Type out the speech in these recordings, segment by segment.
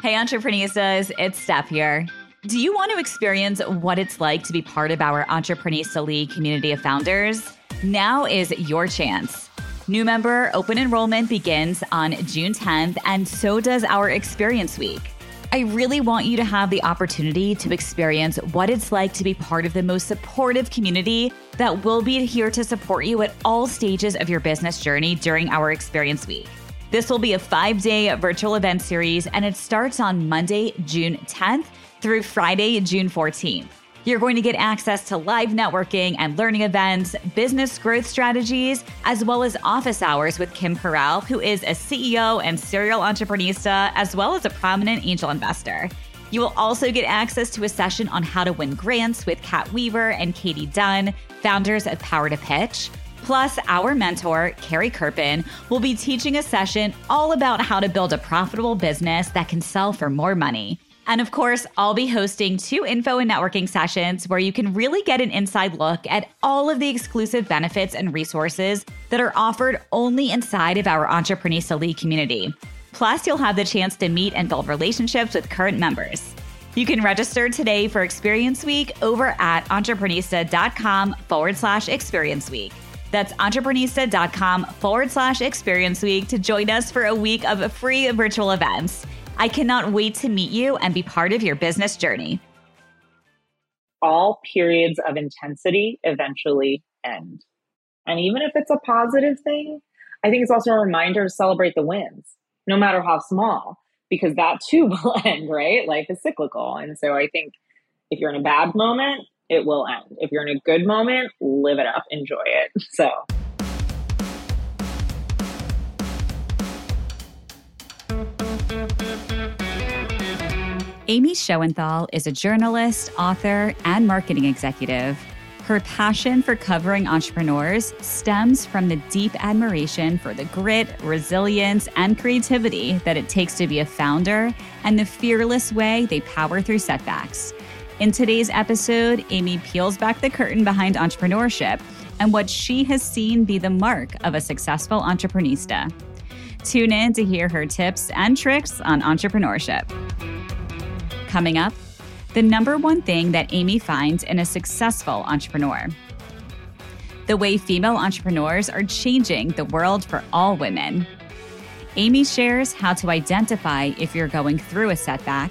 Hey, entrepreneurs, it's Steph here. Do you want to experience what it's like to be part of our Entreprenista League community of founders? Now is your chance. New member open enrollment begins on June 10th, and so does our Experience Week. I really want you to have the opportunity to experience what it's like to be part of the most supportive community that will be here to support you at all stages of your business journey during our Experience Week. This will be a five day virtual event series, and it starts on Monday, June 10th through Friday, June 14th. You're going to get access to live networking and learning events, business growth strategies, as well as office hours with Kim Perell, who is a CEO and serial entreprenista, as well as a prominent angel investor. You will also get access to a session on how to win grants with Kat Weaver and Katie Dunn, founders of Power to Pitch. Plus, our mentor, Carrie Kerpen, will be teaching a session all about how to build a profitable business that can sell for more money. And of course, I'll be hosting two info and networking sessions where you can really get an inside look at all of the exclusive benefits and resources that are offered only inside of our Entreprenista League community. Plus, you'll have the chance to meet and build relationships with current members. You can register today for Experience Week over at entreprenista.com forward slash experience week. That's entreprenista.com forward slash experience week to join us for a week of free virtual events. I cannot wait to meet you and be part of your business journey. All periods of intensity eventually end. And even if it's a positive thing, I think it's also a reminder to celebrate the wins, no matter how small, because that too will end, right? Life is cyclical. And so I think if you're in a bad moment, it will end. If you're in a good moment, live it up, enjoy it. So. Amy Shoenthal is a journalist, author, and marketing executive. Her passion for covering entrepreneurs stems from the deep admiration for the grit, resilience, and creativity that it takes to be a founder and the fearless way they power through setbacks. In today's episode, Amy peels back the curtain behind entrepreneurship and what she has seen be the mark of a successful entreprenista. Tune in to hear her tips and tricks on entrepreneurship. Coming up, the number one thing that Amy finds in a successful entrepreneur. The way female entrepreneurs are changing the world for all women. Amy shares how to identify if you're going through a setback.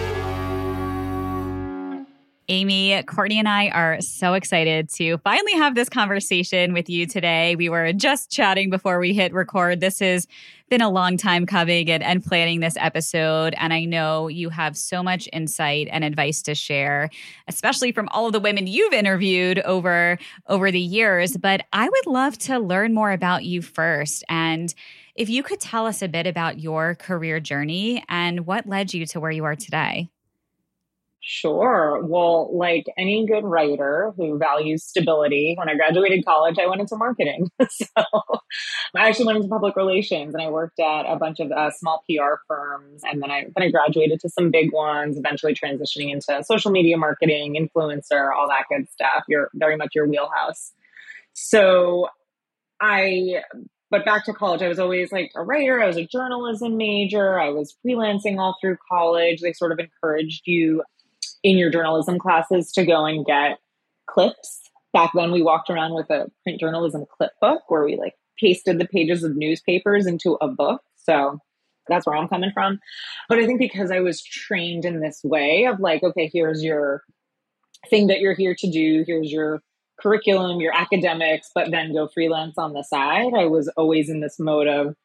Amy, Courtney, and I are so excited to finally have this conversation with you today. We were just chatting before we hit record. This has been a long time coming and, and planning this episode. And I know you have so much insight and advice to share, especially from all of the women you've interviewed over, over the years. But I would love to learn more about you first. And if you could tell us a bit about your career journey and what led you to where you are today. Sure. Well, like any good writer who values stability, when I graduated college, I went into marketing. so I actually went into public relations and I worked at a bunch of uh, small PR firms. And then I, then I graduated to some big ones, eventually transitioning into social media marketing, influencer, all that good stuff. You're very much your wheelhouse. So I but back to college, I was always like a writer. I was a journalism major. I was freelancing all through college. They sort of encouraged you in your journalism classes to go and get clips. Back then, we walked around with a print journalism clip book where we like pasted the pages of newspapers into a book. So that's where I'm coming from. But I think because I was trained in this way of like, okay, here's your thing that you're here to do, here's your curriculum, your academics, but then go freelance on the side. I was always in this mode of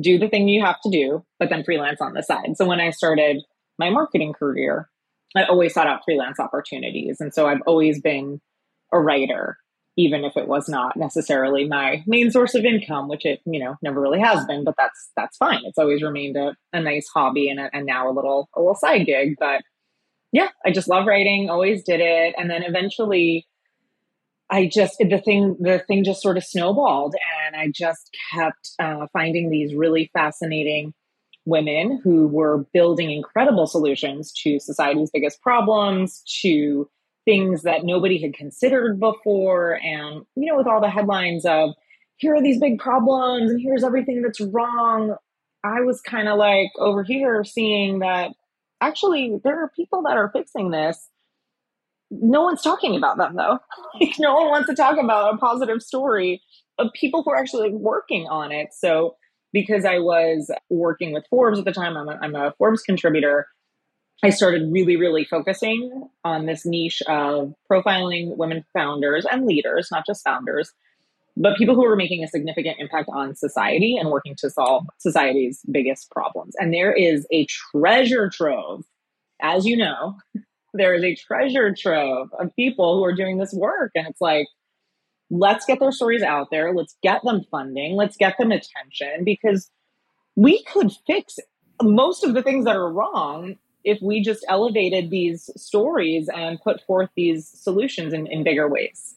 do the thing you have to do, but then freelance on the side. So when I started my marketing career, I always sought out freelance opportunities. And so I've always been a writer, even if it was not necessarily my main source of income, which it, you know, never really has been, but that's, that's fine. It's always remained a, a nice hobby and, a, and now a little, a little side gig. But yeah, I just love writing, always did it. And then eventually I just the thing the thing just sort of snowballed, and I just kept uh, finding these really fascinating women who were building incredible solutions to society's biggest problems, to things that nobody had considered before, and you know, with all the headlines of here are these big problems and here's everything that's wrong. I was kind of like over here seeing that actually there are people that are fixing this no one's talking about them though. No one wants to talk about a positive story of people who are actually working on it. So because I was working with Forbes at the time, I'm a, I'm a Forbes contributor. I started really, really focusing on this niche of profiling women founders and leaders, not just founders, but people who are making a significant impact on society and working to solve society's biggest problems. And there is a treasure trove, as you know, there is a treasure trove of people who are doing this work. And it's like, let's get their stories out there. Let's get them funding. Let's get them attention because we could fix most of the things that are wrong if we just elevated these stories and put forth these solutions in, in bigger ways.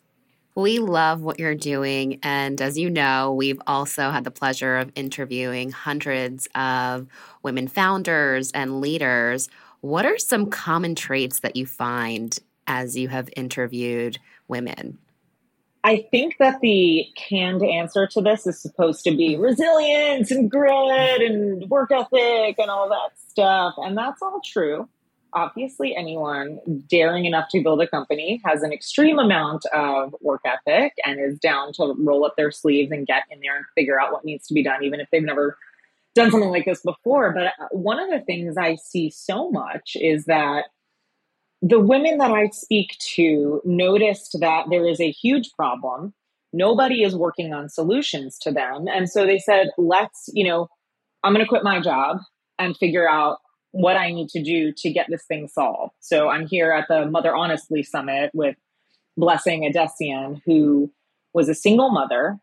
We love what you're doing. And as you know, we've also had the pleasure of interviewing hundreds of women founders and leaders what are some common traits that you find as you have interviewed women? I think that the canned answer to this is supposed to be resilience and grit and work ethic and all that stuff. And that's all true. Obviously, anyone daring enough to build a company has an extreme amount of work ethic and is down to roll up their sleeves and get in there and figure out what needs to be done, even if they've never done something like this before, but one of the things I see so much is that the women that I speak to noticed that there is a huge problem. Nobody is working on solutions to them. And so they said, let's, you know, I'm going to quit my job and figure out what I need to do to get this thing solved. So I'm here at the Mother Honestly Summit with Blessing Adesiyan, who was a single mother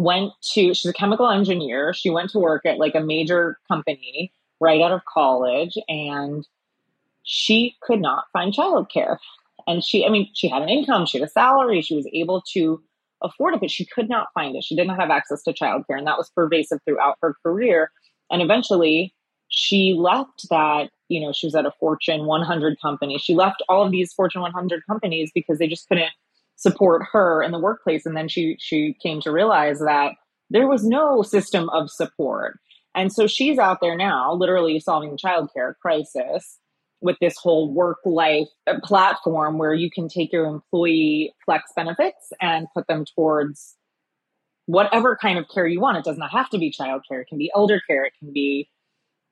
went to she's a chemical engineer she went to work at like a major company right out of college and she could not find childcare. And she i mean she had an income she had a salary she was able to afford it but she could not find it. She didn't have access to childcare and that was pervasive throughout her career. And eventually she left that you know she was at a fortune 100 company. She left all of these fortune 100 companies because they just couldn't support her in the workplace. And then she she came to realize that there was no system of support. And so she's out there now literally solving the childcare crisis with this whole work life uh, platform where you can take your employee flex benefits and put them towards whatever kind of care you want. It does not have to be childcare. It can be elder care. It can be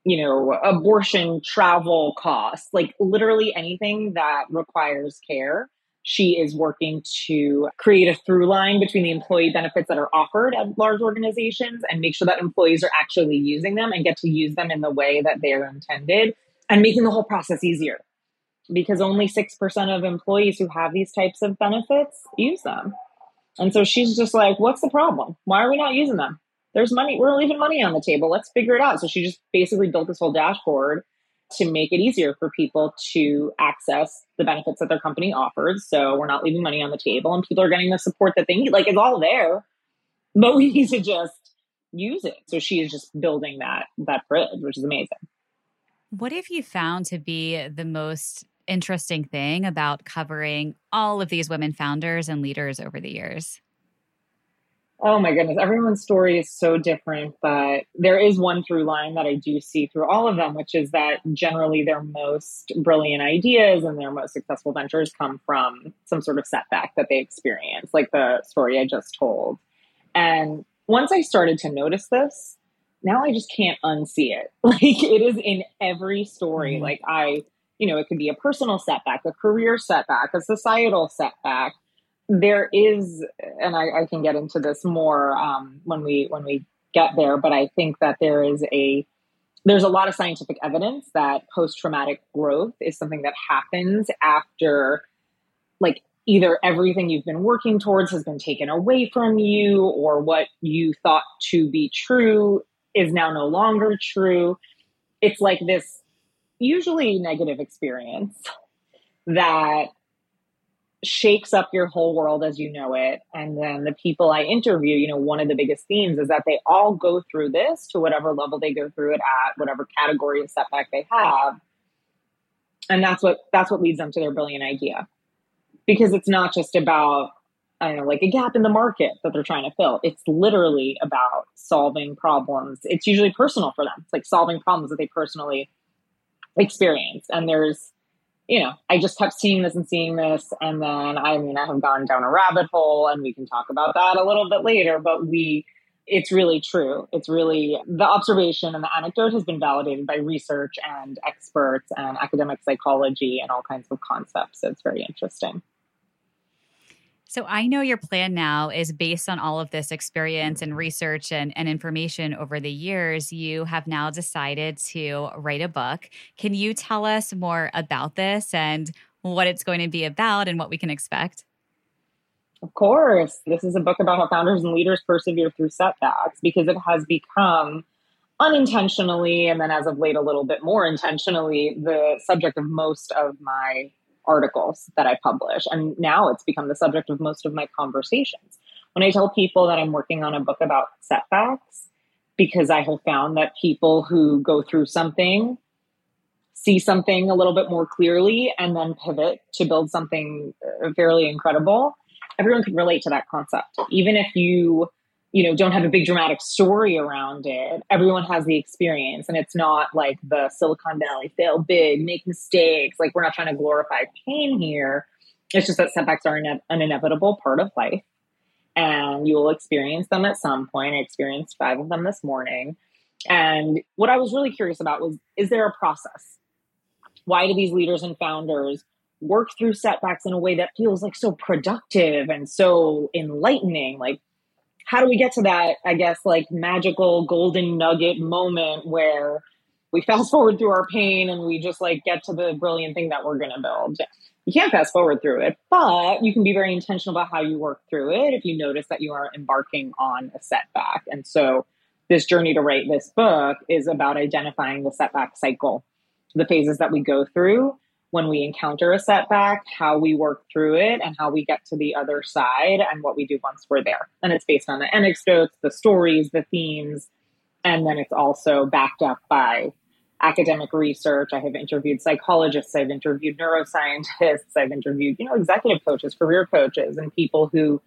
you know abortion travel costs like literally anything that requires care. She is working to create a through line between the employee benefits that are offered at large organizations and make sure that employees are actually using them and get to use them in the way that they're intended and making the whole process easier. Because only 6% of employees who have these types of benefits use them. And so she's just like, what's the problem? Why are we not using them? There's money, we're leaving money on the table. Let's figure it out. So she just basically built this whole dashboard to make it easier for people to access the benefits that their company offers. So we're not leaving money on the table and people are getting the support that they need. Like it's all there, but we need to just use it. So she is just building that that bridge, which is amazing. What have you found to be the most interesting thing about covering all of these women founders and leaders over the years? Oh my goodness, everyone's story is so different, but there is one through line that I do see through all of them, which is that generally their most brilliant ideas and their most successful ventures come from some sort of setback that they experience, like the story I just told. And once I started to notice this, now I just can't unsee it. Like it is in every story. Mm-hmm. Like I, you know, it could be a personal setback, a career setback, a societal setback there is, and I, I, can get into this more um, when we when we get there, but I think that there is a there's a lot of scientific evidence that post traumatic growth is something that happens after like either everything you've been working towards has been taken away from you or what you thought to be true is now no longer true. It's like this usually negative experience that shakes up your whole world as you know it. And then the people I interview, you know, one of the biggest themes is that they all go through this to whatever level they go through it at, whatever category of setback they have. And that's what that's what leads them to their brilliant idea. Because it's not just about I don't know, like a gap in the market that they're trying to fill. It's literally about solving problems. It's usually personal for them. It's like solving problems that they personally experience. And there's you know, I just kept seeing this and seeing this. And then, I mean, I have gone down a rabbit hole and we can talk about that a little bit later, but we, it's really true. It's really the observation and the anecdote has been validated by research and experts and academic psychology and all kinds of concepts. So it's very interesting. So I know your plan now is based on all of this experience and research and, and information over the years. You have now decided to write a book. Can you tell us more about this and what it's going to be about and what we can expect? Of course. This is a book about how founders and leaders persevere through setbacks because it has become unintentionally, and then as of late, a little bit more intentionally, the subject of most of my articles that I publish. And now it's become the subject of most of my conversations. When I tell people that I'm working on a book about setbacks, because I have found that people who go through something see something a little bit more clearly and then pivot to build something uh, fairly incredible. Everyone can relate to that concept. Even if you you know, don't have a big dramatic story around it. Everyone has the experience, and it's not like the Silicon Valley fail big, make mistakes. Like, we're not trying to glorify pain here. It's just that setbacks are an, an inevitable part of life, and you will experience them at some point. I experienced five of them this morning. And what I was really curious about was is there a process? Why do these leaders and founders work through setbacks in a way that feels like so productive and so enlightening? Like, how do we get to that, I guess, like magical golden nugget moment where we fast forward through our pain and we just like get to the brilliant thing that we're going to build? You can't fast forward through it, but you can be very intentional about how you work through it if you notice that you are embarking on a setback. And so, this journey to write this book is about identifying the setback cycle, the phases that we go through when we encounter a setback, how we work through it, and how we get to the other side, and what we do once we're there. And it's based on the anecdotes, the stories, the themes, and then it's also backed up by academic research. I have interviewed psychologists, I've interviewed neuroscientists, I've interviewed, you know, executive coaches, career coaches, and people who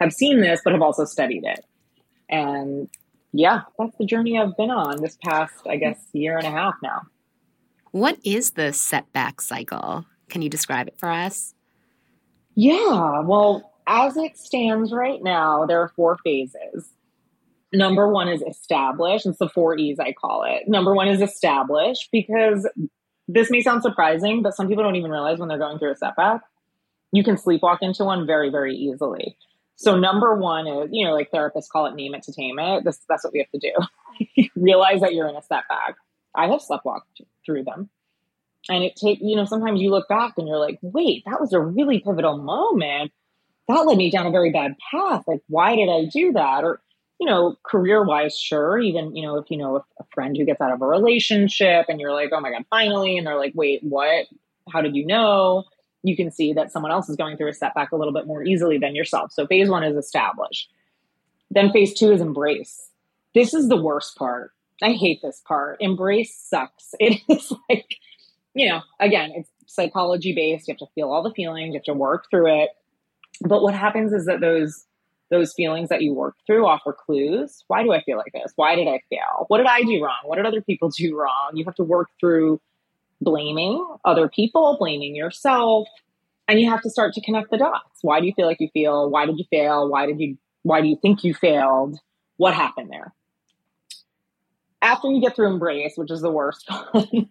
have seen this but have also studied it. And yeah, that's the journey I've been on this past, I guess, year and a half now. What is the setback cycle? Can you describe it for us? Yeah, well, as it stands right now, there are four phases. Number one is establish. It's the four E's, I call it. Number one is establish because this may sound surprising, but some people don't even realize when they're going through a setback, you can sleepwalk into one very, very easily. So number one is, you know, like therapists call it name it to tame it. This, that's what we have to do. Realize that you're in a setback. I have sleptwalked through them. And it take, you know, sometimes you look back and you're like, wait, that was a really pivotal moment. That led me down a very bad path. Like, why did I do that? Or, you know, career wise, sure. Even, you know, if you know a friend who gets out of a relationship and you're like, oh my God, finally. And they're like, wait, what? How did you know? You can see that someone else is going through a setback a little bit more easily than yourself. So phase one is establish. Then phase two is embrace. This is the worst part I hate this part. Embrace sucks. It is like, you know, again, it's psychology based. You have to feel all the feelings, you have to work through it. But what happens is that those those feelings that you work through offer clues. Why do I feel like this? Why did I fail? What did I do wrong? What did other people do wrong? You have to work through blaming other people, blaming yourself, and you have to start to connect the dots. Why do you feel like you feel? Why did you fail? Why did you why do you think you failed? What happened there? After you get through embrace, which is the worst one,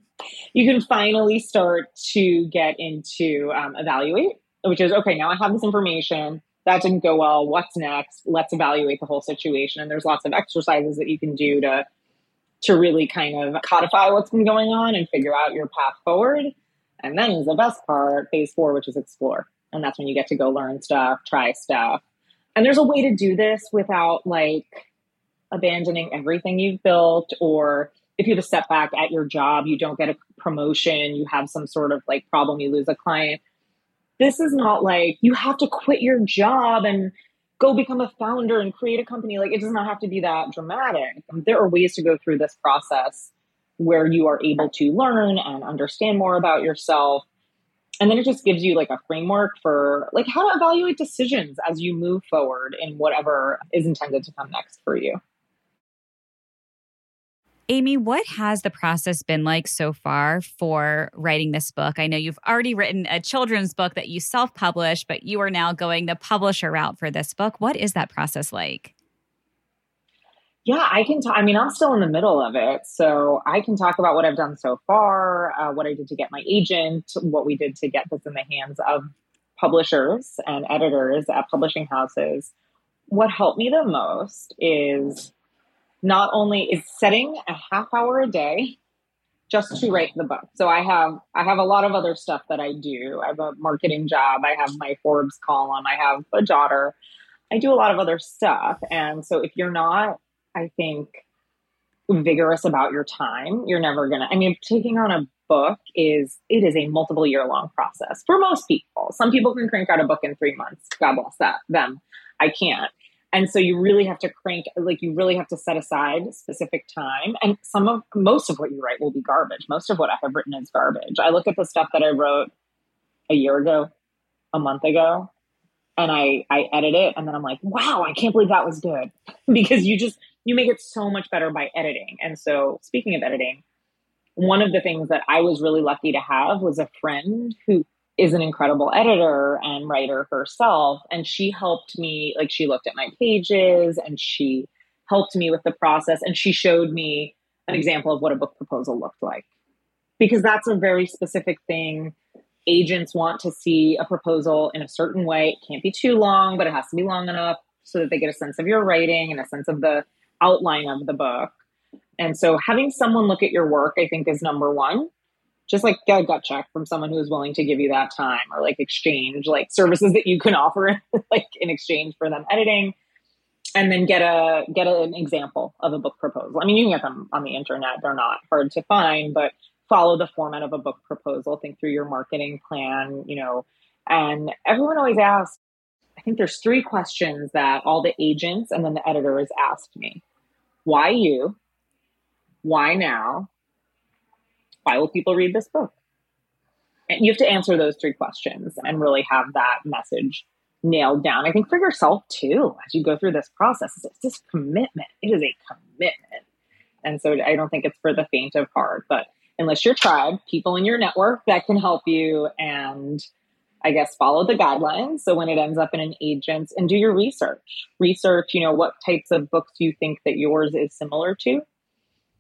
you can finally start to get into um, evaluate, which is okay, now I have this information. That didn't go well. What's next? Let's evaluate the whole situation. And there's lots of exercises that you can do to to really kind of codify what's been going on and figure out your path forward. And then is the best part, phase four, which is explore. And that's when you get to go learn stuff, try stuff. And there's a way to do this without like abandoning everything you've built or if you have a setback at your job, you don't get a promotion, you have some sort of like problem, you lose a client. this is not like you have to quit your job and go become a founder and create a company. Like it does not have to be that dramatic. There are ways to go through this process where you are able to learn and understand more about yourself. And then it just gives you like a framework for like how to evaluate decisions as you move forward in whatever is intended to come next for you. Amy, what has the process been like so far for writing this book? I know you've already written a children's book that you self published, but you are now going the publisher route for this book. What is that process like? Yeah, I can talk. I mean, I'm still in the middle of it. So I can talk about what I've done so far, uh, what I did to get my agent, what we did to get this in the hands of publishers and editors at publishing houses. What helped me the most is not only is setting a half hour a day just to write the book. So I have I have a lot of other stuff that I do. I have a marketing job, I have my Forbes column, I have a daughter. I do a lot of other stuff. And so if you're not, I think, vigorous about your time, you're never gonna I mean, taking on a book is it is a multiple year long process for most people. Some people can crank out a book in three months. God bless that them. I can't. And so you really have to crank, like you really have to set aside specific time. And some of, most of what you write will be garbage. Most of what I have written is garbage. I look at the stuff that I wrote a year ago, a month ago, and I, I edit it. And then I'm like, wow, I can't believe that was good because you just, you make it so much better by editing. And so speaking of editing, one of the things that I was really lucky to have was a friend who is an incredible editor and writer herself. And she helped me, like, she looked at my pages and she helped me with the process. And she showed me an example of what a book proposal looked like. Because that's a very specific thing. Agents want to see a proposal in a certain way. It can't be too long, but it has to be long enough so that they get a sense of your writing and a sense of the outline of the book. And so having someone look at your work, I think, is number one just like get a gut check from someone who is willing to give you that time or like exchange like services that you can offer like in exchange for them editing and then get a get an example of a book proposal. I mean you can get them on the internet. They're not hard to find but follow the format of a book proposal think through your marketing plan you know and everyone always asks i think there's three questions that all the agents and then the editors asked me. Why you? Why now why will people read this book? And you have to answer those three questions and really have that message nailed down. I think for yourself too, as you go through this process, it's just commitment. It is a commitment. And so I don't think it's for the faint of heart, but unless your tribe, people in your network that can help you and I guess follow the guidelines. So when it ends up in an agent and do your research, research, you know, what types of books you think that yours is similar to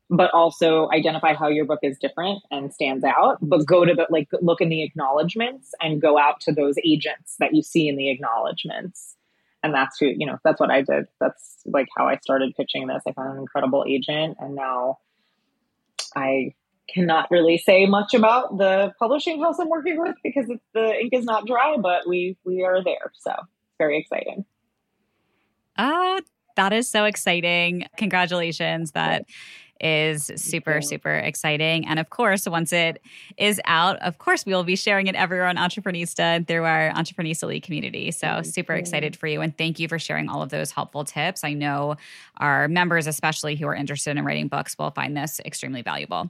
but also identify how your book is different and stands out but go to the like look in the acknowledgments and go out to those agents that you see in the acknowledgments. And that's who you know that's what i did. That's like how i started pitching this. I found an incredible agent and now i cannot really say much about the publishing house i'm working with because the ink is not dry but we we are there. So very exciting. Uh, that is so exciting. Congratulations that is super, super exciting. And of course, once it is out, of course, we will be sharing it everywhere on Entreprenista through our Entreprenista League community. So super excited for you. And thank you for sharing all of those helpful tips. I know our members, especially who are interested in writing books, will find this extremely valuable.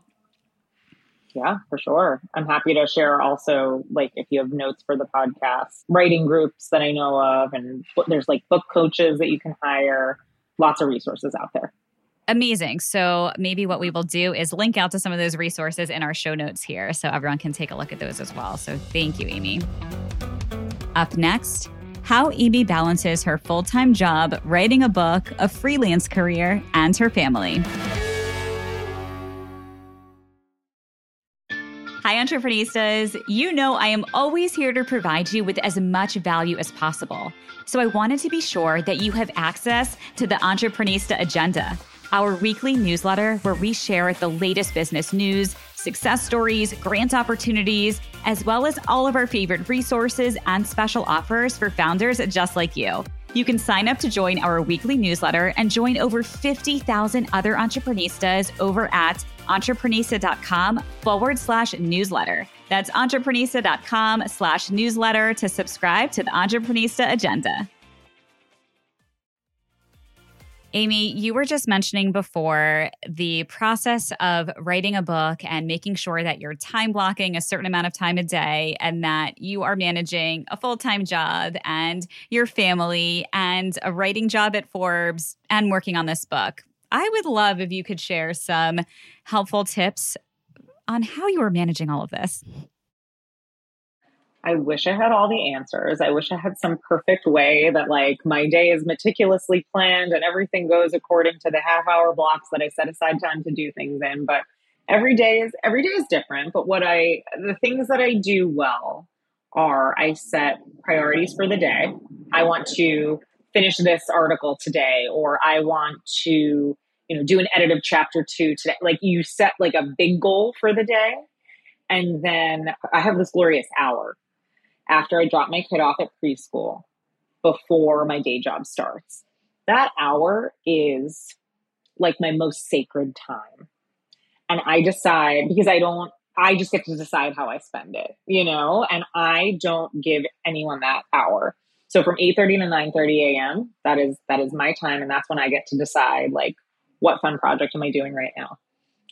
Yeah, for sure. I'm happy to share also, like, if you have notes for the podcast, writing groups that I know of, and there's like book coaches that you can hire, lots of resources out there. Amazing. So maybe what we will do is link out to some of those resources in our show notes here so everyone can take a look at those as well. So thank you, Amy. Up next, how Amy balances her full time job, writing a book, a freelance career, and her family. Hi, Entreprenistas. You know I am always here to provide you with as much value as possible. So I wanted to be sure that you have access to the Entreprenista Agenda our weekly newsletter where we share the latest business news, success stories, grant opportunities, as well as all of our favorite resources and special offers for founders just like you. You can sign up to join our weekly newsletter and join over 50,000 other entreprenistas over at entreprenista.com forward slash newsletter. That's entreprenista.com slash newsletter to subscribe to the Entreprenista Agenda. Amy, you were just mentioning before the process of writing a book and making sure that you're time blocking a certain amount of time a day and that you are managing a full time job and your family and a writing job at Forbes and working on this book. I would love if you could share some helpful tips on how you are managing all of this. I wish I had all the answers. I wish I had some perfect way that like my day is meticulously planned and everything goes according to the half hour blocks that I set aside time to do things in. But every day is every day is different. But what I the things that I do well are I set priorities for the day. I want to finish this article today or I want to, you know, do an edit of chapter 2 today. Like you set like a big goal for the day and then I have this glorious hour after I drop my kid off at preschool before my day job starts. That hour is like my most sacred time. And I decide because I don't, I just get to decide how I spend it, you know, and I don't give anyone that hour. So from 8:30 to 9:30 a.m., that is that is my time and that's when I get to decide like what fun project am I doing right now?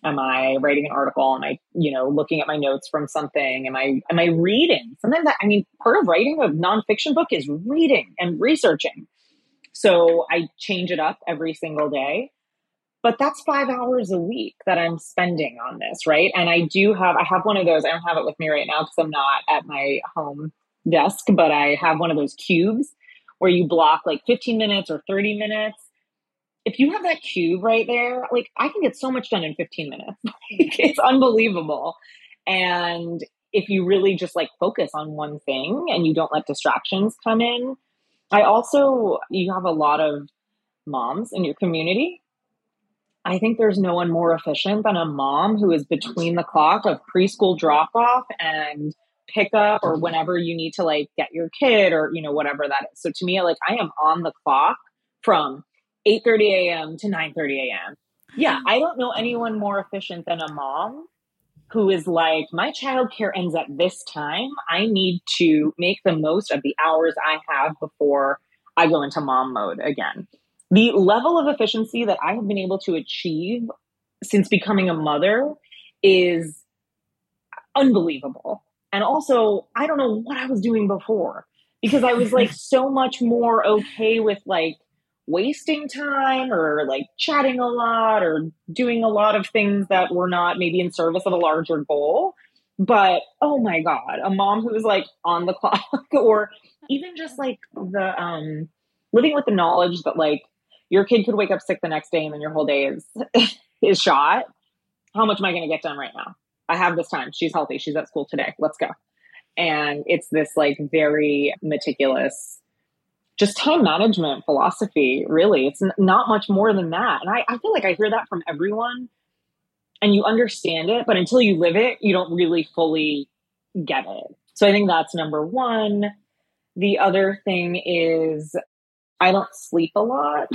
Am I writing an article? Am I, you know, looking at my notes from something? Am I am I reading? Sometimes I, I mean, part of writing a nonfiction book is reading and researching. So I change it up every single day. But that's five hours a week that I'm spending on this, right? And I do have I have one of those. I don't have it with me right now because I'm not at my home desk, but I have one of those cubes where you block like 15 minutes or 30 minutes if you have that cube right there, like I can get so much done in 15 minutes. it's unbelievable. And if you really just like focus on one thing and you don't let distractions come in, I also, you have a lot of moms in your community. I think there's no one more efficient than a mom who is between the clock of preschool drop off and pickup or whenever you need to like get your kid or, you know, whatever that is. So to me, like I am on the clock from 8:30 a.m. to 9:30 a.m. Yeah, hmm. I don't know anyone more efficient than a mom who is like, my childcare ends at this time. I need to make the most of the hours I have before I go into mom mode again. The level of efficiency that I have been able to achieve since becoming a mother is unbelievable. And also, I don't know what I was doing before because I was like so much more okay with like wasting time or like chatting a lot or doing a lot of things that were not maybe in service of a larger goal. But oh my God, a mom who is like on the clock or even just like the um living with the knowledge that like your kid could wake up sick the next day and then your whole day is is shot. How much am I gonna get done right now? I have this time. She's healthy. She's at school today. Let's go. And it's this like very meticulous just time management philosophy, really. It's not much more than that. And I, I feel like I hear that from everyone and you understand it, but until you live it, you don't really fully get it. So I think that's number one. The other thing is I don't sleep a lot.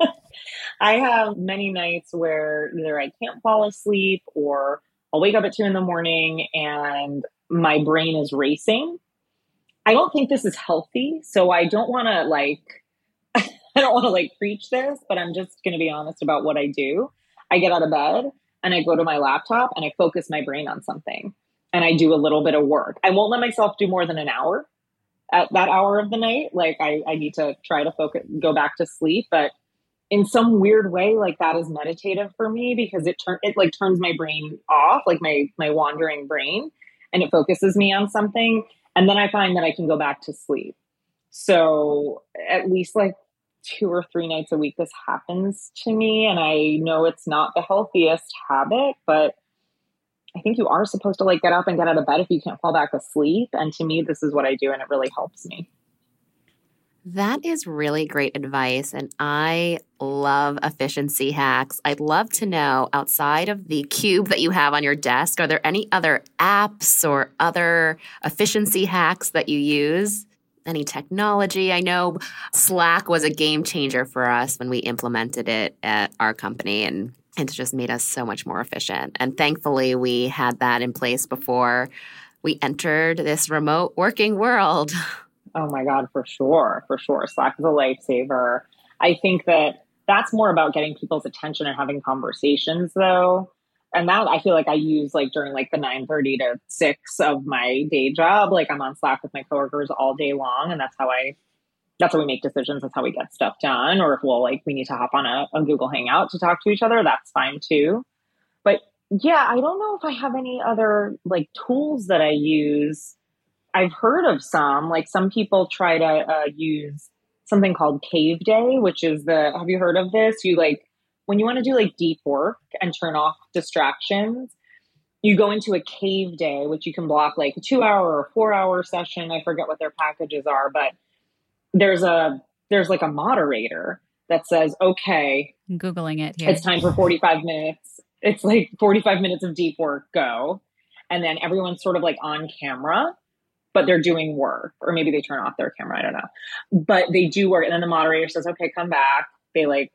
I have many nights where either I can't fall asleep or I'll wake up at two in the morning and my brain is racing I don't think this is healthy. So I don't want to like, I don't want to like preach this, but I'm just going to be honest about what I do. I get out of bed and I go to my laptop and I focus my brain on something and I do a little bit of work. I won't let myself do more than an hour at that hour of the night. Like I, I need to try to focus, go back to sleep, but in some weird way, like that is meditative for me because it turn it like turns my brain off, like my my wandering brain, and it focuses me on something. And then I find that I can go back to sleep. So at least like two or three nights a week, this happens to me. And I know it's not the healthiest habit, but I think you are supposed to like get up and get out of bed if you can't fall back asleep. And to me, this is what I do, and it really helps me. That is really great advice. And I love efficiency hacks. I'd love to know outside of the cube that you have on your desk, are there any other apps or other efficiency hacks that you use? Any technology? I know Slack was a game changer for us when we implemented it at our company. And It's just made us so much more efficient. And thankfully, we had that in place before we entered this remote working world. Oh my God, for sure. For sure. Slack is a lifesaver. I think that that's more about getting people's attention and having conversations, though. And that I feel like I use like during like the 9 30 to 6 of my day job. Like I'm on Slack with my coworkers all day long. And that's how I that's how we make decisions. That's how we get stuff done. Or if we'll like we need to hop on a, a Google Hangout to talk to each other, that's fine too. But yeah, I don't know if I have any other like tools that I use. I've heard of some. Like some people try to uh, use something called Cave Day, which is the. Have you heard of this? You like when you want to do like deep work and turn off distractions. You go into a cave day, which you can block like a two hour or four hour session. I forget what their packages are, but there's a there's like a moderator that says, okay, I'm Googling it here. It's time for 45 minutes. It's like 45 minutes of deep work, go. And then everyone's sort of like on camera, but they're doing work. Or maybe they turn off their camera, I don't know. But they do work. And then the moderator says, okay, come back. They like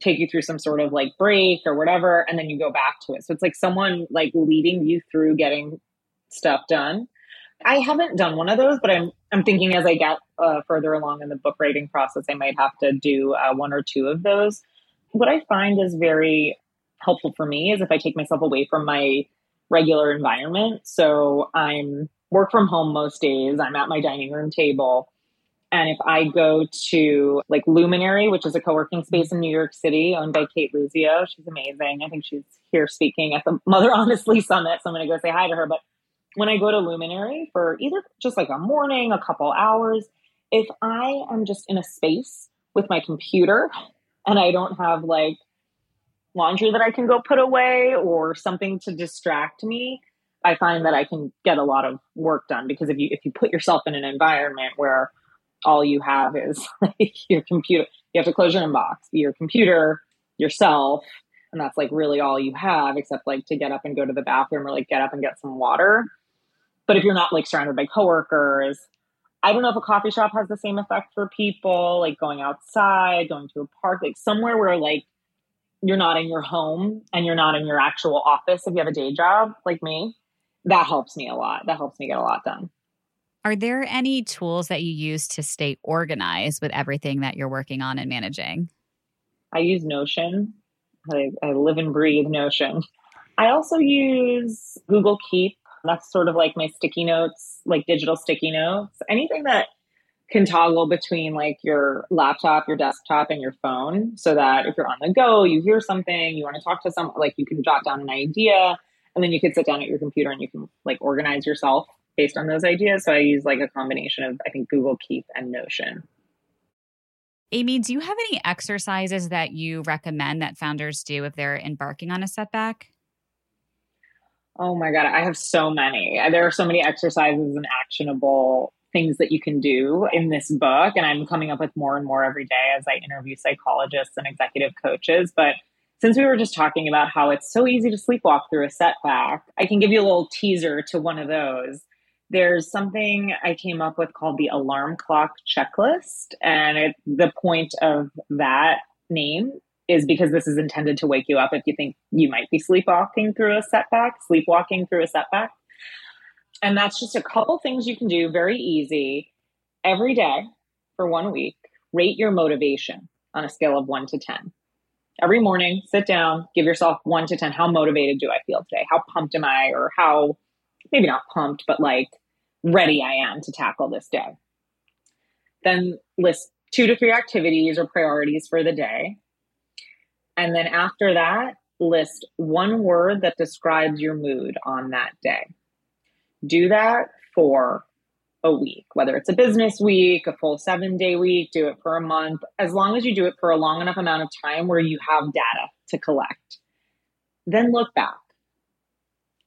take you through some sort of like break or whatever. And then you go back to it. So it's like someone like leading you through getting stuff done. I haven't done one of those, but I'm I'm thinking as I get uh, further along in the book writing process, I might have to do uh, one or two of those. What I find is very helpful for me is if I take myself away from my regular environment. So I'm work from home most days. I'm at my dining room table. And if I go to like Luminary, which is a co-working space in New York City owned by Cate Luzio, she's amazing. I think she's here speaking at the Mother Honestly Summit. So I'm going to go say hi to her. But when I go to Luminary for either just like a morning, a couple hours, if I am just in a space with my computer and I don't have like laundry that I can go put away or something to distract me, I find that I can get a lot of work done because if you if you put yourself in an environment where all you have is like your computer, you have to close your inbox, your computer, yourself, and that's like really all you have except like to get up and go to the bathroom or like get up and get some water but if you're not like surrounded by coworkers, I don't know if a coffee shop has the same effect for people, like going outside, going to a park, like somewhere where like you're not in your home and you're not in your actual office if you have a day job like me. That helps me a lot. That helps me get a lot done. Are there any tools that you use to stay organized with everything that you're working on and managing? I use Notion. I, I live and breathe Notion. I also use Google Keep that's sort of like my sticky notes, like digital sticky notes. Anything that can toggle between like your laptop, your desktop, and your phone so that if you're on the go, you hear something, you want to talk to someone, like you can jot down an idea and then you can sit down at your computer and you can like organize yourself based on those ideas. So I use like a combination of, I think, Google Keep and Notion. Amy, do you have any exercises that you recommend that founders do if they're embarking on a setback? Oh my God, I have so many. There are so many exercises and actionable things that you can do in this book. And I'm coming up with more and more every day as I interview psychologists and executive coaches. But since we were just talking about how it's so easy to sleepwalk through a setback, I can give you a little teaser to one of those. There's something I came up with called the alarm clock checklist. And it, the point of that name is because this is intended to wake you up if you think you might be sleepwalking through a setback, sleepwalking through a setback. And that's just a couple things you can do very easy every day for one week. Rate your motivation on a scale of one to 10. Every morning, sit down, give yourself one to 10. How motivated do I feel today? How pumped am I? Or how, maybe not pumped, but like ready I am to tackle this day. Then list two to three activities or priorities for the day and then after that, list one word that describes your mood on that day. Do that for a week, whether it's a business week, a full seven day week, do it for a month, as long as you do it for a long enough amount of time where you have data to collect. Then look back.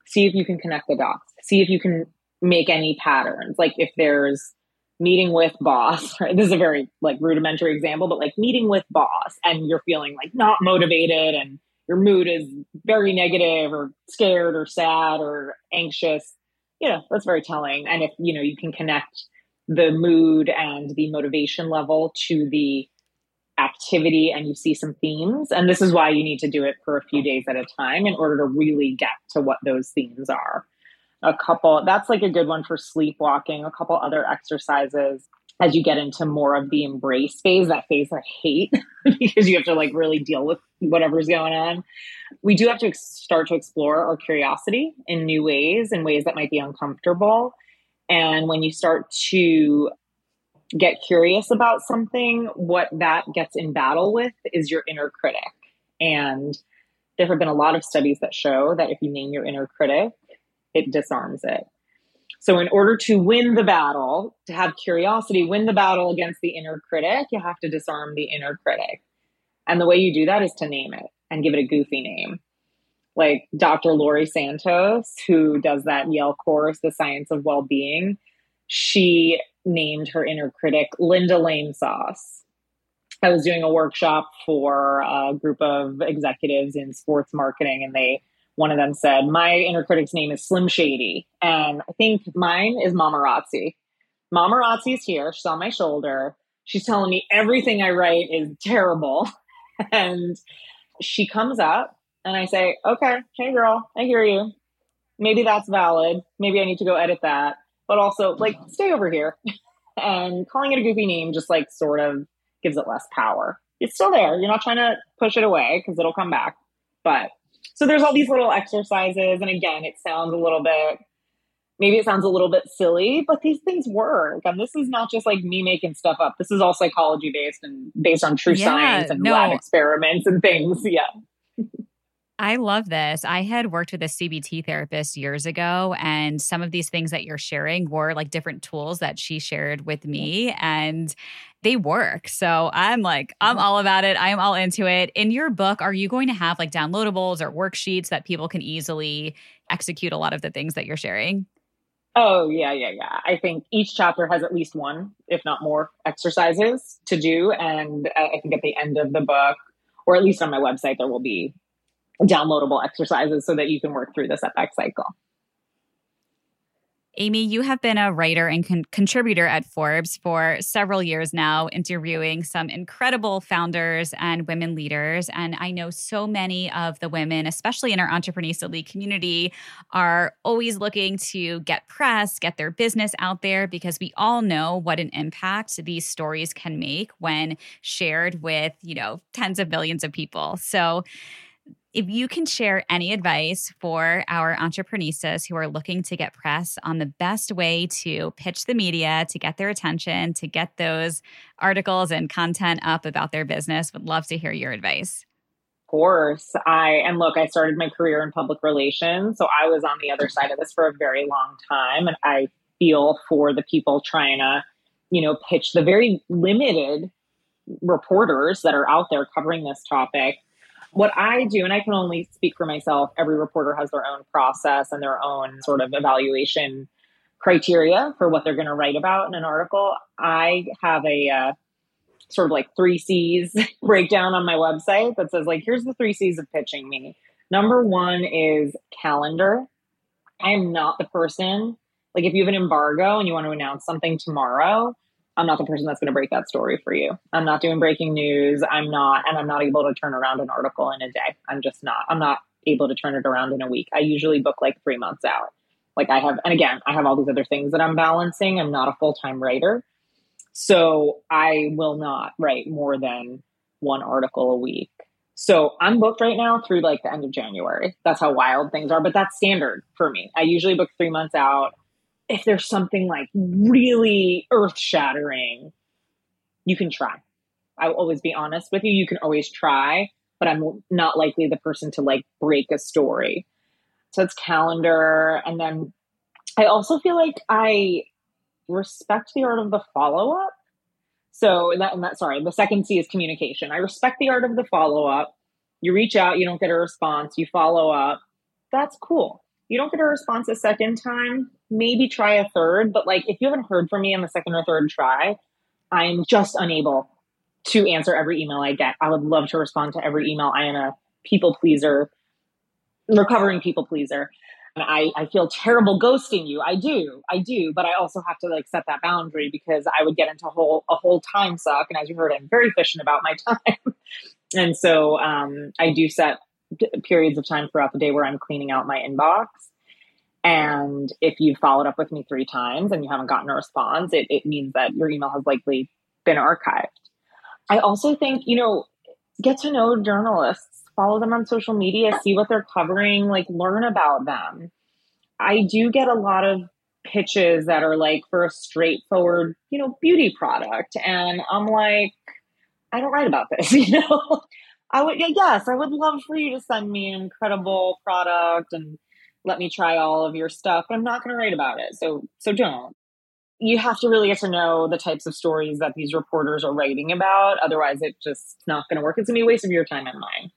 See if you can connect the dots. See if you can make any patterns. Like if there's meeting with boss right? this is a very like rudimentary example but like meeting with boss and you're feeling like not motivated and your mood is very negative or scared or sad or anxious you know that's very telling and if you know you can connect the mood and the motivation level to the activity and you see some themes. And this is why you need to do it for a few days at a time in order to really get to what those themes are. A couple, that's like a good one for sleepwalking, a couple other exercises as you get into more of the embrace phase, that phase I hate because you have to like really deal with whatever's going on. We do have to ex- start to explore our curiosity in new ways, in ways that might be uncomfortable. And when you start to get curious about something, what that gets in battle with is your inner critic. And there have been a lot of studies that show that if you name your inner critic, it disarms it. So, in order to win the battle, to have curiosity win the battle against the inner critic, you have to disarm the inner critic. And the way you do that is to name it and give it a goofy name. Like Dr. Laurie Santos, who does that Yale course, The Science of Well-Being, she named her inner critic Linda Lame Sauce. I was doing a workshop for a group of executives in sports marketing, and they one of them said, My inner critic's name is Slim Shady. And I think mine is Mamarazzi. Mamarazzi's here. She's on my shoulder. She's telling me everything I write is terrible. and she comes up and I say, Okay, hey girl, I hear you. Maybe that's valid. Maybe I need to go edit that. But also, like, stay over here. and calling it a goofy name just like sort of gives it less power. It's still there. You're not trying to push it away because it'll come back. But so there's all these little exercises. And again, it sounds a little bit, maybe it sounds a little bit silly, but these things work. And this is not just like me making stuff up. This is all psychology based and based on true yeah, science and no. lab experiments and things. Yeah. I love this. I had worked with a CBT therapist years ago, and some of these things that you're sharing were like different tools that she shared with me, and they work. So I'm like, I'm mm-hmm. all about it. I am all into it. In your book, are you going to have like downloadables or worksheets that people can easily execute a lot of the things that you're sharing? Oh, yeah, yeah, yeah. I think each chapter has at least one, if not more, exercises to do. And I think at the end of the book, or at least on my website, there will be downloadable exercises so that you can work through this setback cycle. Amy, you have been a writer and con- contributor at Forbes for several years now, interviewing some incredible founders and women leaders. And I know so many of the women, especially in our Entreprenista League community, are always looking to get press, get their business out there, because we all know what an impact these stories can make when shared with, you know, tens of millions of people. So, if you can share any advice for our entrepreneurs who are looking to get press on the best way to pitch the media, to get their attention, to get those articles and content up about their business, would love to hear your advice. Of course. I and look, I started my career in public relations, so I was on the other side of this for a very long time and I feel for the people trying to, you know, pitch the very limited reporters that are out there covering this topic what I do, and I can only speak for myself, every reporter has their own process and their own sort of evaluation criteria for what they're going to write about in an article. I have a uh, sort of like three C's breakdown on my website that says, like, here's the three C's of pitching me. Number one is calendar. I am not the person, like, if you have an embargo and you want to announce something tomorrow, I'm not the person that's going to break that story for you. I'm not doing breaking news. I'm not, and I'm not able to turn around an article in a day. I'm just not. I'm not able to turn it around in a week. I usually book like three months out. Like I have, and again, I have all these other things that I'm balancing. I'm not a full time writer. So I will not write more than one article a week. So I'm booked right now through like the end of January. That's how wild things are, but that's standard for me. I usually book three months out if there's something like really earth shattering, you can try. I will always be honest with you. You can always try, but I'm not likely the person to like break a story. So it's calendar. And then I also feel like I respect the art of the follow up. So that, and that, sorry, the second C is communication. I respect the art of the follow up. You reach out, you don't get a response, you follow up. That's cool. You don't get a response a second time, maybe try a third, but like if you haven't heard from me on the second or third try, I'm just unable to answer every email I get. I would love to respond to every email. I am a people pleaser, recovering people pleaser. And I, I feel terrible ghosting you. I do, I do, but I also have to like set that boundary because I would get into a whole a whole time suck. And as you heard, I'm very efficient about my time, and so um, I do set periods of time throughout the day where I'm cleaning out my inbox. And if you've followed up with me three times and you haven't gotten a response, it, it means that your email has likely been archived. I also think, you know, get to know journalists, follow them on social media, see what they're covering, like learn about them. I do get a lot of pitches that are like for a straightforward, you know, beauty product. And I'm like, I don't write about this, you know? I would, yes, I would love for you to send me an incredible product and let me try all of your stuff, but I'm not going to write about it. So, so don't. You have to really get to know the types of stories that these reporters are writing about. Otherwise, it just not going to work. It's going to be a waste of your time and mine.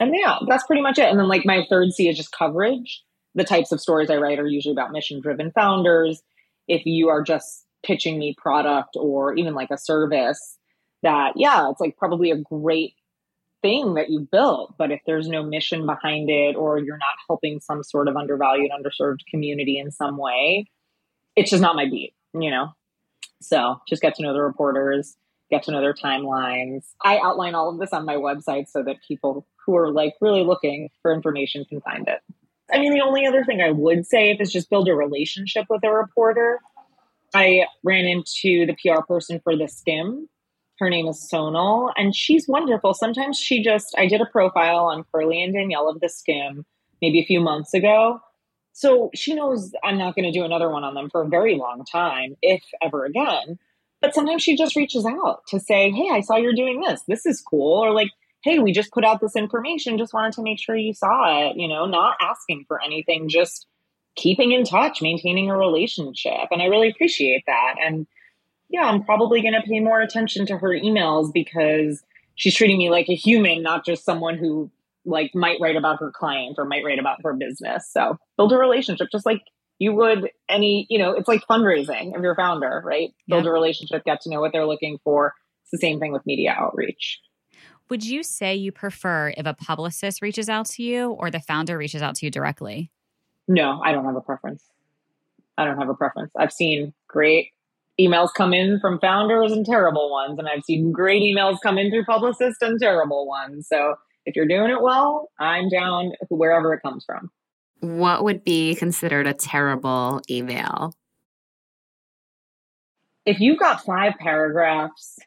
And yeah, that's pretty much it. And then like my third C is just coverage. The types of stories I write are usually about mission driven founders. If you are just pitching me product or even like a service that, yeah, it's like probably a great thing that you built. But if there's no mission behind it or you're not helping some sort of undervalued, underserved community in some way, it's just not my beat, you know? So just get to know the reporters, get to know their timelines. I outline all of this on my website so that people who are like really looking for information can find it. I mean, the only other thing I would say is just build a relationship with a reporter. I ran into the PR person for the Skimm her name is Sonal, and she's wonderful. Sometimes she just, I did a profile on Carly and Danielle of the Skimm maybe a few months ago. So she knows I'm not going to do another one on them for a very long time, if ever again. But sometimes she just reaches out to say, Hey, I saw you're doing this. This is cool. Or like, Hey, we just put out this information. Just wanted to make sure you saw it. You know, not asking for anything, just keeping in touch, maintaining a relationship. And I really appreciate that. And yeah, I'm probably going to pay more attention to her emails because she's treating me like a human, not just someone who like might write about her client or might write about her business. So build a relationship just like you would any, you know, it's like fundraising of your founder, right? Build yeah. a relationship, get to know what they're looking for. It's the same thing with media outreach. Would you say you prefer if a publicist reaches out to you or the founder reaches out to you directly? No, I don't have a preference. I don't have a preference. I've seen great emails come in from founders and terrible ones. And I've seen great emails come in through publicists and terrible ones. So if you're doing it well, I'm down wherever it comes from. What would be considered a terrible email? If you've got five paragraphs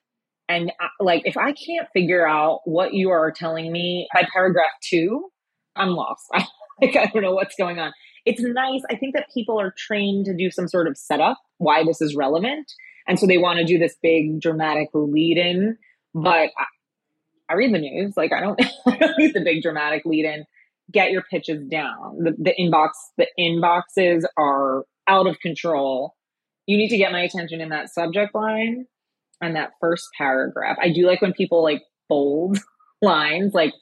and uh, like if I can't figure out what you are telling me by paragraph two, I'm lost. like I don't know what's going on it's nice. I think that people are trained to do some sort of setup why this is relevant. And so they want to do this big dramatic lead in. But I, I read the news. Like I don't, I don't need the big dramatic lead in. Get your pitches down. The, the inbox, the inboxes are out of control. You need to get my attention in that subject line and that first paragraph. I do like when people like bold lines like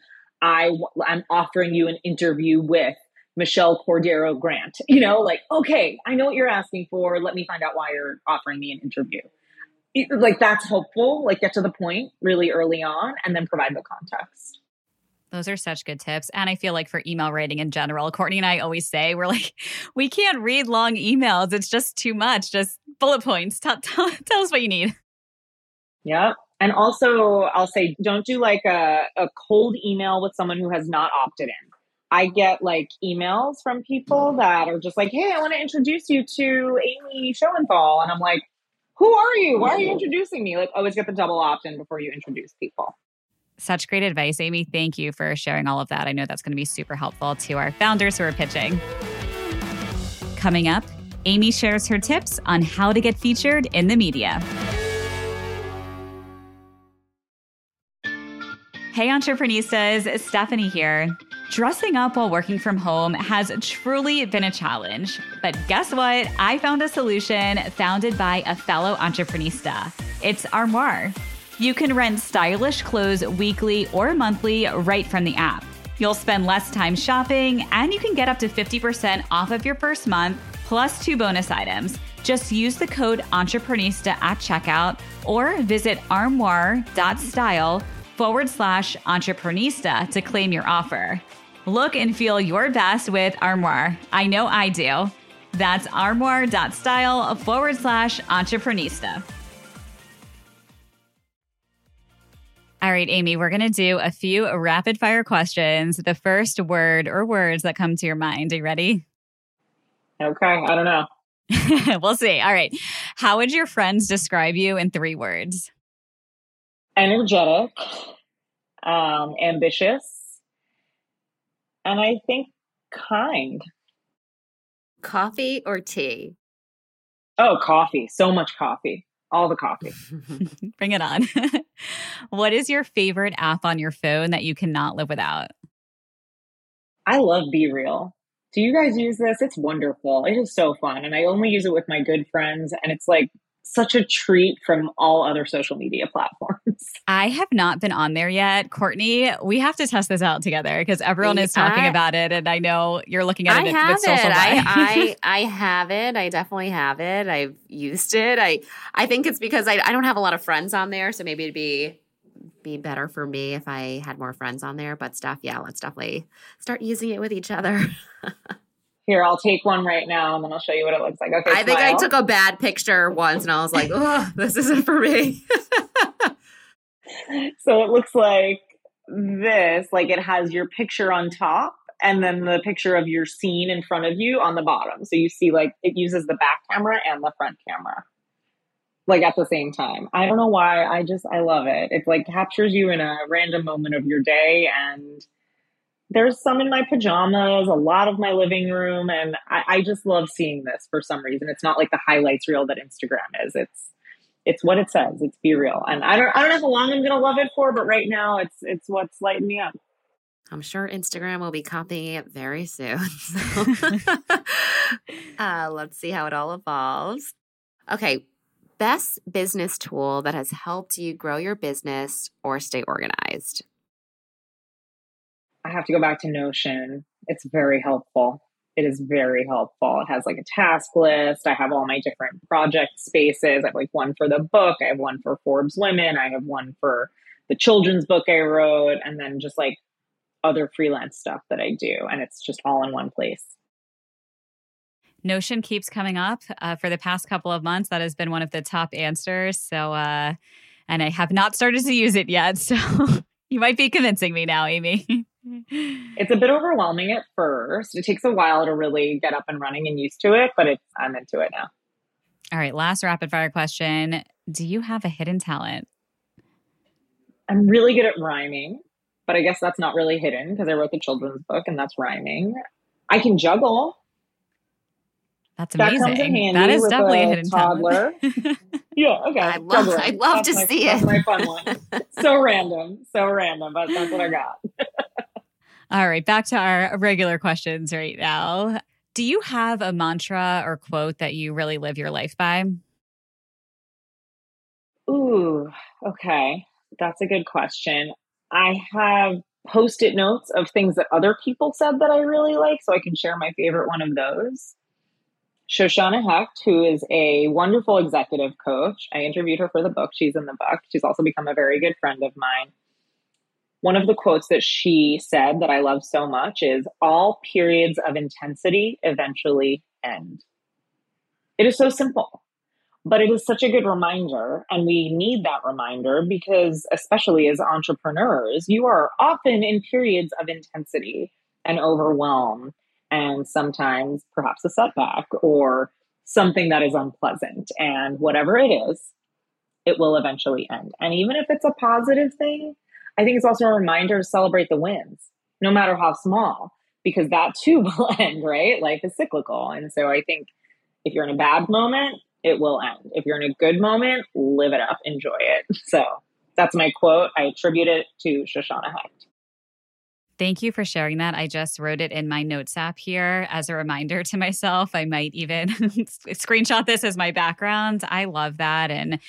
I I'm offering you an interview with Michelle Cordeiro Grant. You know, like, okay, I know what you're asking for. Let me find out why you're offering me an interview. like, that's helpful. Like, get to the point really early on and then provide the context. Those are such good tips. And I feel like for email writing in general, Courtney and I always say, we're like, we can't read long emails. It's just too much. Just bullet points. Tell, tell, tell us what you need. Yep. And also, I'll say, don't do like a, a cold email with someone who has not opted in. I get like emails from people that are just like, hey, I want to introduce you to Amy Shoenthal. And I'm like, who are you? Why are you introducing me? Like, always get the double opt in before you introduce people. Such great advice, Amy. Thank you for sharing all of that. I know that's going to be super helpful to our founders who are pitching. Coming up, Amy shares her tips on how to get featured in the media. Hey, entrepreneurs, Stephanie here. Dressing up while working from home has truly been a challenge. But guess what? I found a solution founded by a fellow entreprenista. It's Armoire. You can rent stylish clothes weekly or monthly right from the app. You'll spend less time shopping, and you can get up to 50% off of your first month, plus two bonus items. Just use the code Entreprenista at checkout or visit armoire.style forward slash Entreprenista to claim your offer. Look and feel your best with Armoire. I know I do. That's armoire.style forward slash entreprenista. All right, Amy, we're going to do a few rapid fire questions. The first word or words that come to your mind. Are you ready? Okay, I don't know. we'll see. All right. How would your friends describe you in three words? Energetic, um, ambitious, and I think kind. Coffee or tea? Oh, coffee. So much coffee. All the coffee. Bring it on. what is your favorite app on your phone that you cannot live without? I love BeReal. Do you guys use this? It's wonderful. It is so fun. And I only use it with my good friends. And it's like such a treat from all other social media platforms. I have not been on there yet. Courtney, we have to test this out together because everyone is talking I, about it. And I know you're looking at it I with social it. I, I, I, have it. I definitely have it. I've used it. I, I think it's because I, I don't have a lot of friends on there. So maybe it'd be be better for me if I had more friends on there. But stuff, yeah, let's definitely start using it with each other. Here, I'll take one right now and then I'll show you what it looks like. Okay. I think I took a bad picture once and I was like, oh, this isn't for me. so it looks like this, like it has your picture on top and then the picture of your scene in front of you on the bottom. So you see like it uses the back camera and the front camera like at the same time. I don't know why. I just I love it. It like captures you in a random moment of your day and there's some in my pajamas, a lot of my living room, and I, I just love seeing this for some reason. It's not like the highlights reel that Instagram is. It's it's what it says. It's be real, and I don't I don't know how long I'm gonna love it for, but right now it's it's what's lighting me up. I'm sure Instagram will be copying it very soon. So. uh, let's see how it all evolves. Okay, best business tool that has helped you grow your business or stay organized? I have to go back to Notion. It's very helpful. It is very helpful. It has like a task list. I have all my different project spaces. I have like one for the book. I have one for Forbes Women. I have one for the children's book I wrote, and then just like other freelance stuff that I do. And it's just all in one place. Notion keeps coming up uh, for the past couple of months. That has been one of the top answers. So, uh, and I have not started to use it yet. So, you might be convincing me now, Amy. it's a bit overwhelming at first. It takes a while to really get up and running and used to it, but it's, I'm into it now. All right, last rapid fire question. Do you have a hidden talent? I'm really good at rhyming, but I guess that's not really hidden because I wrote the children's book and that's rhyming. I can juggle. That's amazing. That, that is definitely a, a hidden toddler. yeah, okay. I love, I'd love that's to my, see it. my fun one. so random, so random, but that's what I got. All right, back to our regular questions right now. Do you have a mantra or quote that you really live your life by? Ooh, okay. That's a good question. I have post it notes of things that other people said that I really like, so I can share my favorite one of those. Shoshana Hecht, who is a wonderful executive coach. I interviewed her for the book. She's in the book. She's also become a very good friend of mine. One of the quotes that she said that I love so much is All periods of intensity eventually end. It is so simple, but it is such a good reminder. And we need that reminder because, especially as entrepreneurs, you are often in periods of intensity and overwhelm and sometimes perhaps a setback or something that is unpleasant. And whatever it is, it will eventually end. And even if it's a positive thing, I think it's also a reminder to celebrate the wins, no matter how small, because that too will end, right? Life is cyclical. And so I think if you're in a bad moment, it will end. If you're in a good moment, live it up, enjoy it. So that's my quote. I attribute it to Shoshana Hecht. Thank you for sharing that. I just wrote it in my notes app here as a reminder to myself. I might even screenshot this as my background. I love that. And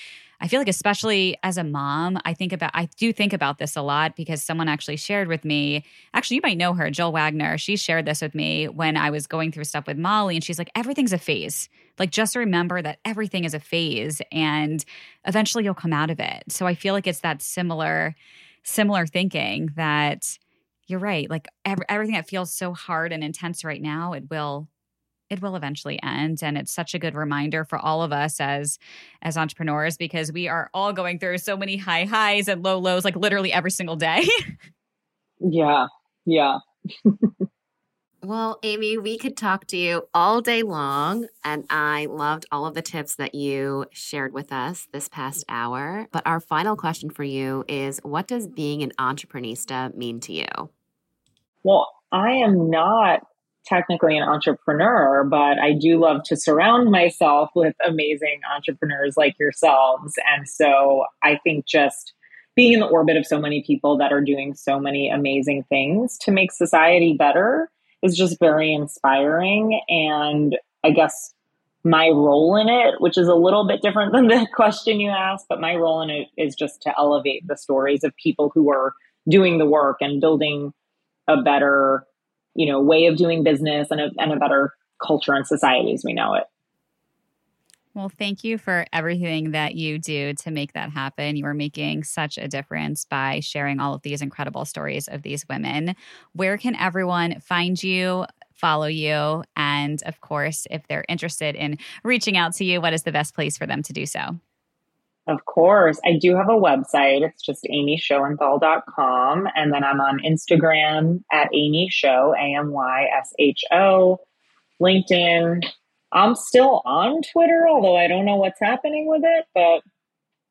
I feel like, especially as a mom, I think about, I do think about this a lot because someone actually shared with me. Actually, you might know her, Jill Wagner. She shared this with me when I was going through stuff with Molly. And she's like, everything's a phase. Like, just remember that everything is a phase and eventually you'll come out of it. So I feel like it's that similar, similar thinking that you're right. Like every, everything that feels so hard and intense right now, it will it will eventually end and it's such a good reminder for all of us as as entrepreneurs because we are all going through so many high highs and low lows like literally every single day. yeah. Yeah. Well, Amy, we could talk to you all day long, and I loved all of the tips that you shared with us this past hour. But our final question for you is what does being an entreprenista mean to you? Well, I am not technically an entrepreneur, but I do love to surround myself with amazing entrepreneurs like yourselves. And so I think just being in the orbit of so many people that are doing so many amazing things to make society better is just very inspiring. And I guess my role in it, which is a little bit different than the question you asked, but my role in it is just to elevate the stories of people who are doing the work and building a better, you know, way of doing business and a, and a better culture and society as we know it. Well, thank you for everything that you do to make that happen. You are making such a difference by sharing all of these incredible stories of these women. Where can everyone find you, follow you? And of course, if they're interested in reaching out to you, what is the best place for them to do so? Of course. I do have a website. It's just amyshoenthal.com. And then I'm on Instagram at Amy Show, A M Y S H O, LinkedIn, I'm still on Twitter, although I don't know what's happening with it, but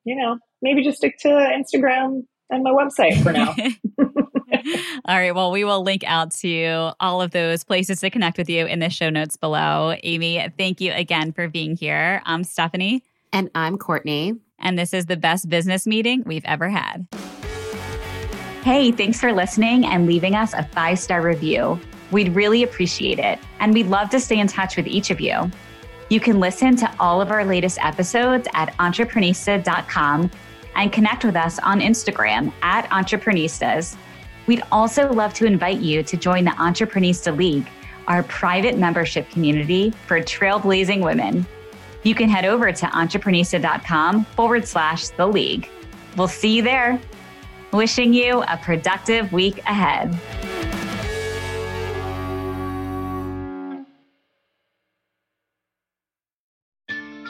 you know, maybe just stick to Instagram and my website for now. all right. Well, we will link out to all of those places to connect with you in the show notes below. Amy, thank you again for being here. I'm Stephanie. And I'm Courtney. And this is the best business meeting we've ever had. Hey, thanks for listening and leaving us a five star review. We'd really appreciate it, and we'd love to stay in touch with each of you. You can listen to all of our latest episodes at entreprenista.com and connect with us on Instagram at entreprenistas. We'd also love to invite you to join the Entreprenista League, our private membership community for trailblazing women. You can head over to entreprenista.com forward slash the league. We'll see you there. Wishing you a productive week ahead.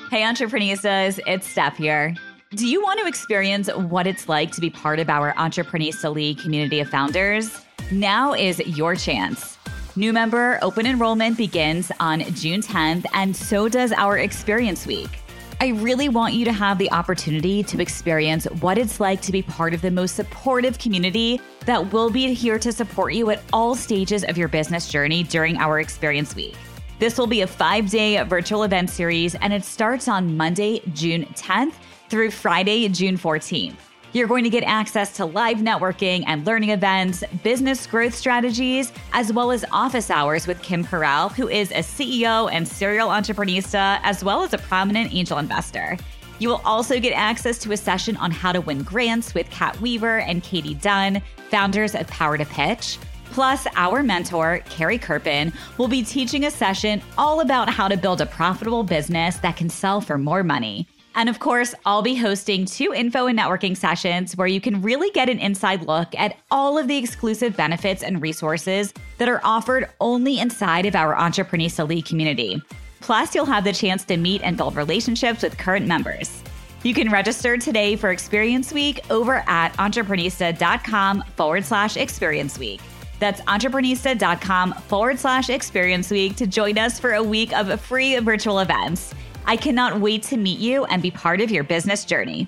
Hey, Entrepreneurs, it's Steph here. Do you want to experience what it's like to be part of our Entreprenista League community of founders? Now is your chance. New member open enrollment begins on June 10th, and so does our Experience Week. I really want you to have the opportunity to experience what it's like to be part of the most supportive community that will be here to support you at all stages of your business journey during our Experience Week. This will be a five day virtual event series, and it starts on Monday, June 10th through Friday, June 14th. You're going to get access to live networking and learning events, business growth strategies, as well as office hours with Kim Perell, who is a CEO and serial entreprenista, as well as a prominent angel investor. You will also get access to a session on how to win grants with Kat Weaver and Katie Dunn, founders of Power to Pitch. Plus, our mentor, Carrie Kerpen, will be teaching a session all about how to build a profitable business that can sell for more money. And of course, I'll be hosting two info and networking sessions where you can really get an inside look at all of the exclusive benefits and resources that are offered only inside of our Entreprenista League community. Plus, you'll have the chance to meet and build relationships with current members. You can register today for Experience Week over at entreprenista.com forward slash experience week. That's entreprenista.com forward slash experience week to join us for a week of free virtual events. I cannot wait to meet you and be part of your business journey.